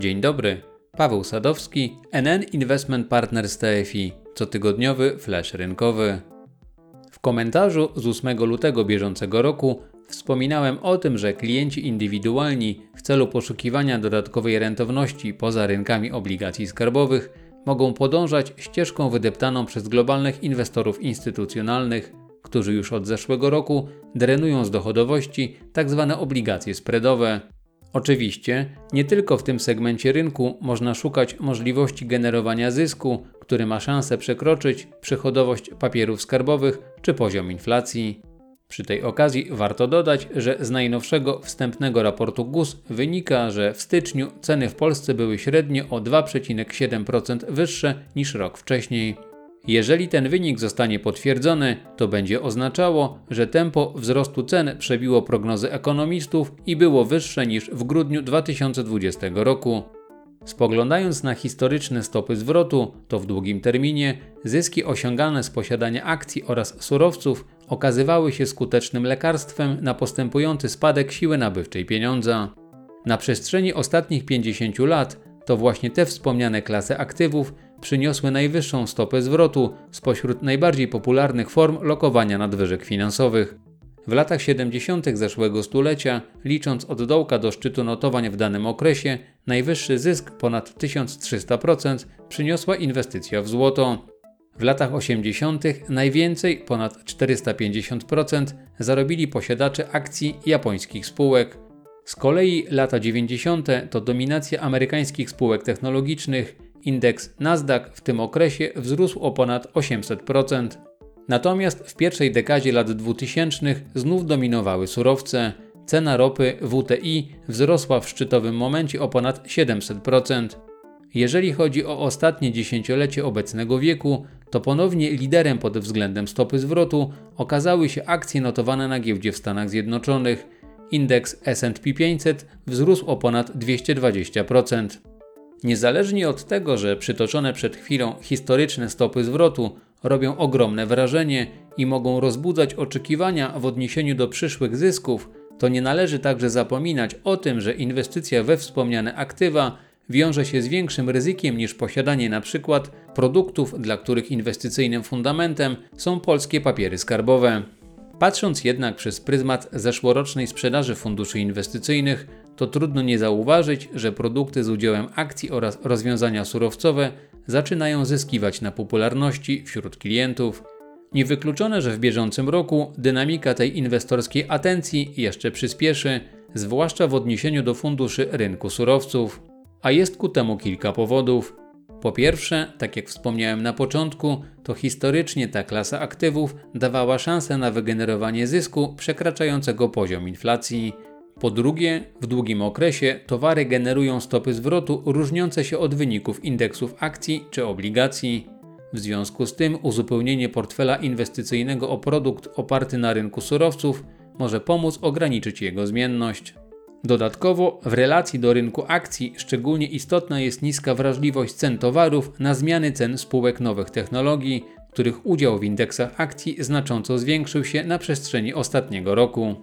Dzień dobry. Paweł Sadowski, NN Investment Partners TFI, cotygodniowy flash rynkowy. W komentarzu z 8 lutego bieżącego roku wspominałem o tym, że klienci indywidualni w celu poszukiwania dodatkowej rentowności poza rynkami obligacji skarbowych mogą podążać ścieżką wydeptaną przez globalnych inwestorów instytucjonalnych, którzy już od zeszłego roku drenują z dochodowości tzw. Tak obligacje spreadowe. Oczywiście, nie tylko w tym segmencie rynku można szukać możliwości generowania zysku, który ma szansę przekroczyć przychodowość papierów skarbowych czy poziom inflacji. Przy tej okazji warto dodać, że z najnowszego wstępnego raportu GUS wynika, że w styczniu ceny w Polsce były średnio o 2,7% wyższe niż rok wcześniej. Jeżeli ten wynik zostanie potwierdzony, to będzie oznaczało, że tempo wzrostu cen przebiło prognozy ekonomistów i było wyższe niż w grudniu 2020 roku. Spoglądając na historyczne stopy zwrotu, to w długim terminie zyski osiągane z posiadania akcji oraz surowców okazywały się skutecznym lekarstwem na postępujący spadek siły nabywczej pieniądza. Na przestrzeni ostatnich 50 lat to właśnie te wspomniane klasy aktywów przyniosły najwyższą stopę zwrotu spośród najbardziej popularnych form lokowania nadwyżek finansowych. W latach 70. zeszłego stulecia, licząc od dołka do szczytu notowań w danym okresie, najwyższy zysk ponad 1300% przyniosła inwestycja w złoto. W latach 80. najwięcej, ponad 450%, zarobili posiadacze akcji japońskich spółek. Z kolei lata 90. to dominacja amerykańskich spółek technologicznych. Indeks Nasdaq w tym okresie wzrósł o ponad 800%. Natomiast w pierwszej dekadzie lat 2000 znów dominowały surowce. Cena ropy WTI wzrosła w szczytowym momencie o ponad 700%. Jeżeli chodzi o ostatnie dziesięciolecie obecnego wieku, to ponownie liderem pod względem stopy zwrotu okazały się akcje notowane na giełdzie w Stanach Zjednoczonych. Indeks SP 500 wzrósł o ponad 220%. Niezależnie od tego, że przytoczone przed chwilą historyczne stopy zwrotu robią ogromne wrażenie i mogą rozbudzać oczekiwania w odniesieniu do przyszłych zysków, to nie należy także zapominać o tym, że inwestycja we wspomniane aktywa wiąże się z większym ryzykiem niż posiadanie np. produktów, dla których inwestycyjnym fundamentem są polskie papiery skarbowe. Patrząc jednak przez pryzmat zeszłorocznej sprzedaży funduszy inwestycyjnych, to trudno nie zauważyć, że produkty z udziałem akcji oraz rozwiązania surowcowe zaczynają zyskiwać na popularności wśród klientów. Niewykluczone, że w bieżącym roku dynamika tej inwestorskiej atencji jeszcze przyspieszy, zwłaszcza w odniesieniu do funduszy rynku surowców. A jest ku temu kilka powodów. Po pierwsze, tak jak wspomniałem na początku, to historycznie ta klasa aktywów dawała szansę na wygenerowanie zysku przekraczającego poziom inflacji. Po drugie, w długim okresie towary generują stopy zwrotu różniące się od wyników indeksów akcji czy obligacji. W związku z tym uzupełnienie portfela inwestycyjnego o produkt oparty na rynku surowców może pomóc ograniczyć jego zmienność. Dodatkowo w relacji do rynku akcji szczególnie istotna jest niska wrażliwość cen towarów na zmiany cen spółek nowych technologii, których udział w indeksach akcji znacząco zwiększył się na przestrzeni ostatniego roku.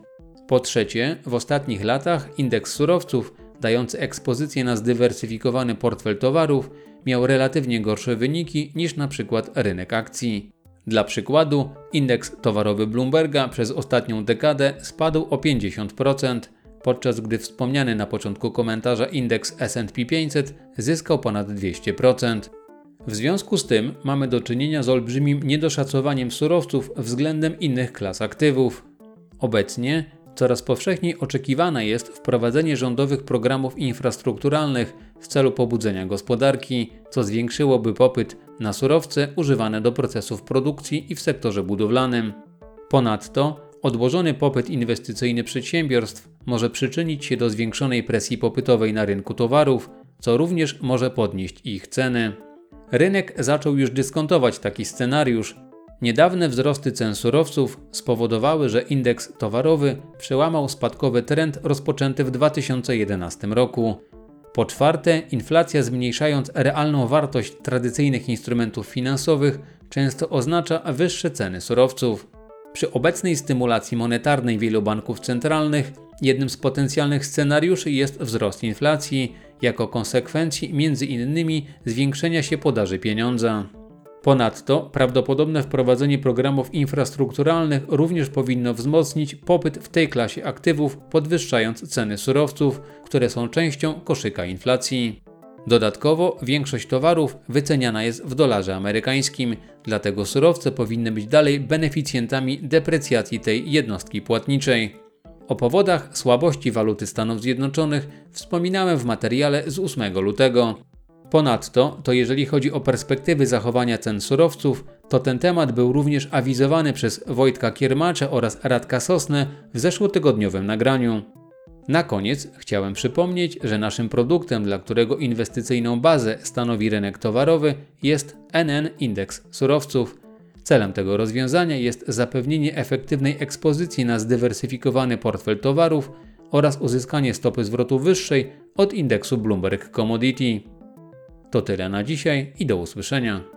Po trzecie, w ostatnich latach indeks surowców, dający ekspozycję na zdywersyfikowany portfel towarów, miał relatywnie gorsze wyniki niż np. rynek akcji. Dla przykładu, indeks towarowy Bloomberga przez ostatnią dekadę spadł o 50%, podczas gdy wspomniany na początku komentarza indeks SP 500 zyskał ponad 200%. W związku z tym mamy do czynienia z olbrzymim niedoszacowaniem surowców względem innych klas aktywów. Obecnie coraz powszechniej oczekiwane jest wprowadzenie rządowych programów infrastrukturalnych w celu pobudzenia gospodarki, co zwiększyłoby popyt na surowce używane do procesów produkcji i w sektorze budowlanym. Ponadto Odłożony popyt inwestycyjny przedsiębiorstw może przyczynić się do zwiększonej presji popytowej na rynku towarów, co również może podnieść ich ceny. Rynek zaczął już dyskontować taki scenariusz. Niedawne wzrosty cen surowców spowodowały, że indeks towarowy przełamał spadkowy trend rozpoczęty w 2011 roku. Po czwarte, inflacja zmniejszając realną wartość tradycyjnych instrumentów finansowych często oznacza wyższe ceny surowców. Przy obecnej stymulacji monetarnej wielu banków centralnych jednym z potencjalnych scenariuszy jest wzrost inflacji, jako konsekwencji między innymi zwiększenia się podaży pieniądza. Ponadto prawdopodobne wprowadzenie programów infrastrukturalnych również powinno wzmocnić popyt w tej klasie aktywów, podwyższając ceny surowców, które są częścią koszyka inflacji. Dodatkowo większość towarów wyceniana jest w dolarze amerykańskim, dlatego surowce powinny być dalej beneficjentami deprecjacji tej jednostki płatniczej. O powodach słabości waluty Stanów Zjednoczonych wspominałem w materiale z 8 lutego. Ponadto, to jeżeli chodzi o perspektywy zachowania cen surowców, to ten temat był również awizowany przez Wojtka Kiermacza oraz Radka Sosnę w zeszłotygodniowym nagraniu. Na koniec chciałem przypomnieć, że naszym produktem, dla którego inwestycyjną bazę stanowi rynek towarowy, jest NN Indeks Surowców. Celem tego rozwiązania jest zapewnienie efektywnej ekspozycji na zdywersyfikowany portfel towarów oraz uzyskanie stopy zwrotu wyższej od indeksu Bloomberg Commodity. To tyle na dzisiaj i do usłyszenia.